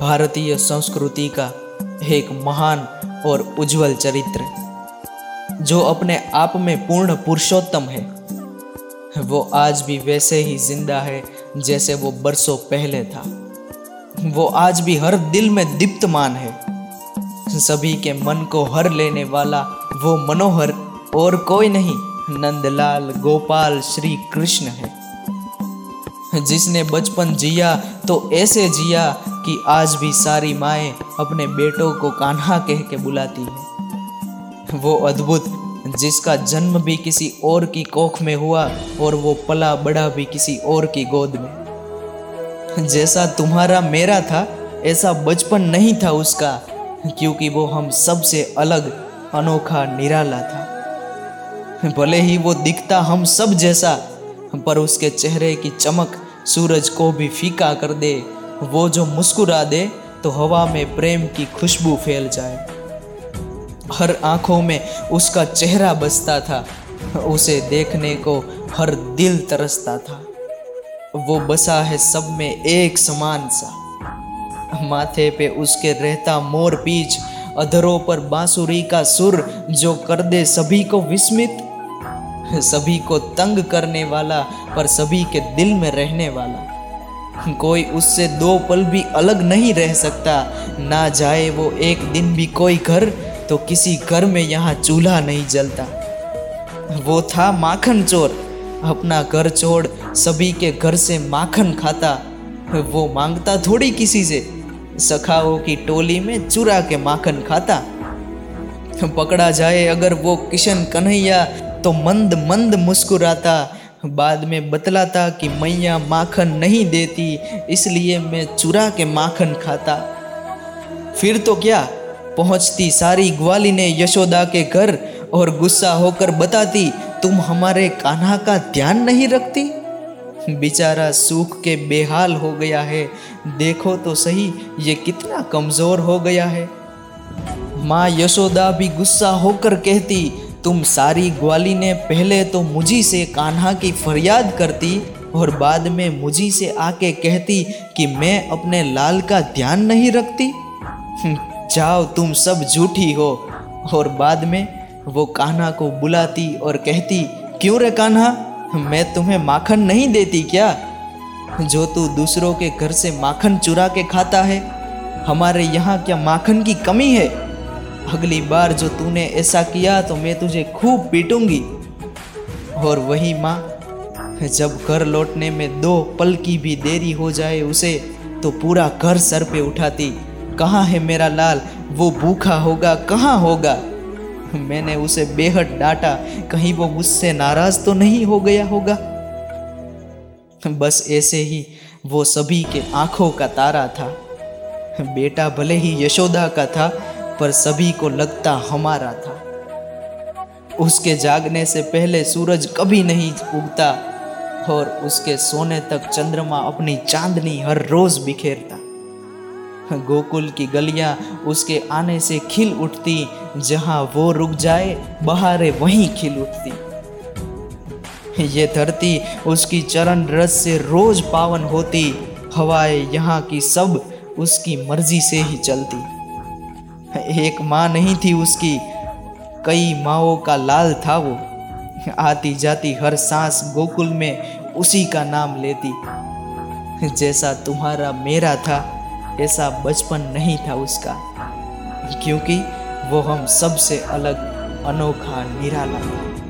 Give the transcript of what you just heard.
भारतीय संस्कृति का एक महान और उज्जवल चरित्र। जो अपने आप में पूर्ण पुरुषोत्तम है, वो आज भी वैसे ही ज़िंदा है जैसे वो बरसों पहले था। वो आज भी हर दिल में दीप्तमान है। सभी के मन को हर लेने वाला वो मनोहर और कोई नहीं, नंदलाल, गोपाल, श्री कृष्ण है। जिसने बचपन जिया तो ऐसे जिया कि आज भी सारी माएँ अपने बेटों को कान्हा कह के बुलाती हैं। वो अद्भुत, जिसका जन्म भी किसी और की कोख में हुआ और वो पला बड़ा भी किसी और की गोद में। जैसा तुम्हारा मेरा था, ऐसा बचपन नहीं था उसका, क्योंकि वो हम सबसे अलग, अनोखा, निराला था। भले ही वो दिखता हम सब जैसा, पर उसके चेहरे की चमक सूरज को भी फीका कर दे। वो जो मुस्कुरा दे तो हवा में प्रेम की खुशबू फैल जाए। हर आँखों में उसका चेहरा बसता था, उसे देखने को हर दिल तरसता था। वो बसा है सब में एक समान सा। माथे पे उसके रहता मोर पीछ अधरों पर बांसुरी का सुर जो कर दे सभी को विस्मित। सभी को तंग करने वाला, पर सभी के दिल में रहने वाला। कोई उससे दो पल भी अलग नहीं रह सकता। ना जाए वो एक दिन भी कोई घर तो किसी घर में यहाँ चूल्हा नहीं जलता। वो था माखन चोर, अपना घर छोड़ सभी के घर से माखन खाता। वो माँगता थोड़ी किसी से, सखाओं की टोली में चुरा के माखन खाता। पकड़ा जाए अगर वो किशन कन्हैया तो मंद मंद मुस्कुराता। बाद में बतलाता कि मैया माखन नहीं देती, इसलिए मैं चुरा के माखन खाता। फिर तो क्या? पहुँचती सारी ग्वाली ने यशोदा के घर और गुस्सा होकर बताती, तुम हमारे कान्हा का ध्यान नहीं रखती? बेचारा सूख के बेहाल हो गया है। देखो तो सही, ये कितना कमज़ोर हो गया है। माँ यशोदा भी गुस्सा होकर कहती तुम सारी ग्वाली ने पहले तो मुझी से कान्हा की फरियाद करती और बाद में मुझी से आके कहती कि मैं अपने लाल का ध्यान नहीं रखती? हम्म, जाओ तुम सब झूठी हो। और बाद में वो कान्हा को बुलाती और कहती क्यों रे कान्हा? मैं तुम्हें माखन नहीं देती क्या? जो तू दूसरों के घर से माखन चुरा के खाता है हमारे यहाँ क्या माखन की कमी है? अगली बार जो तूने ऐसा किया तो मैं तुझे खूब पीटूँगी। और वही माँ, जब घर लौटने में दो पल की भी देरी हो जाए उसे तो पूरा घर सर पे उठाती। कहाँ है मेरा लाल? वो भूखा होगा, कहाँ होगा? मैंने उसे बेहद डांटा, कहीं वो मुझसे नाराज़ तो नहीं हो गया होगा? बस ऐसे ही वो सभी के आँखों का तारा था। बेटा भले ही यशोदा का था पर सभी को लगता हमारा था। उसके जागने से पहले सूरज कभी नहीं उगता और उसके सोने तक चंद्रमा अपनी चांदनी हर रोज बिखेरता। गोकुल की गलियाँ उसके आने से खिल उठती, जहाँ वो रुक जाए, बहारे वहीं खिल उठती। ये धरती उसकी चरण रस से रोज पावन होती, हवाएँ यहाँ की सब उसकी मर्ज़ी से ही चलती। एक माँ नहीं थी उसकी, कई माओ का लाल था वो। आती जाती हर सांस गोकुल में उसी का नाम लेती। जैसा तुम्हारा मेरा था, ऐसा बचपन नहीं था उसका। क्योंकि वो हम सबसे अलग, अनोखा, निराला। था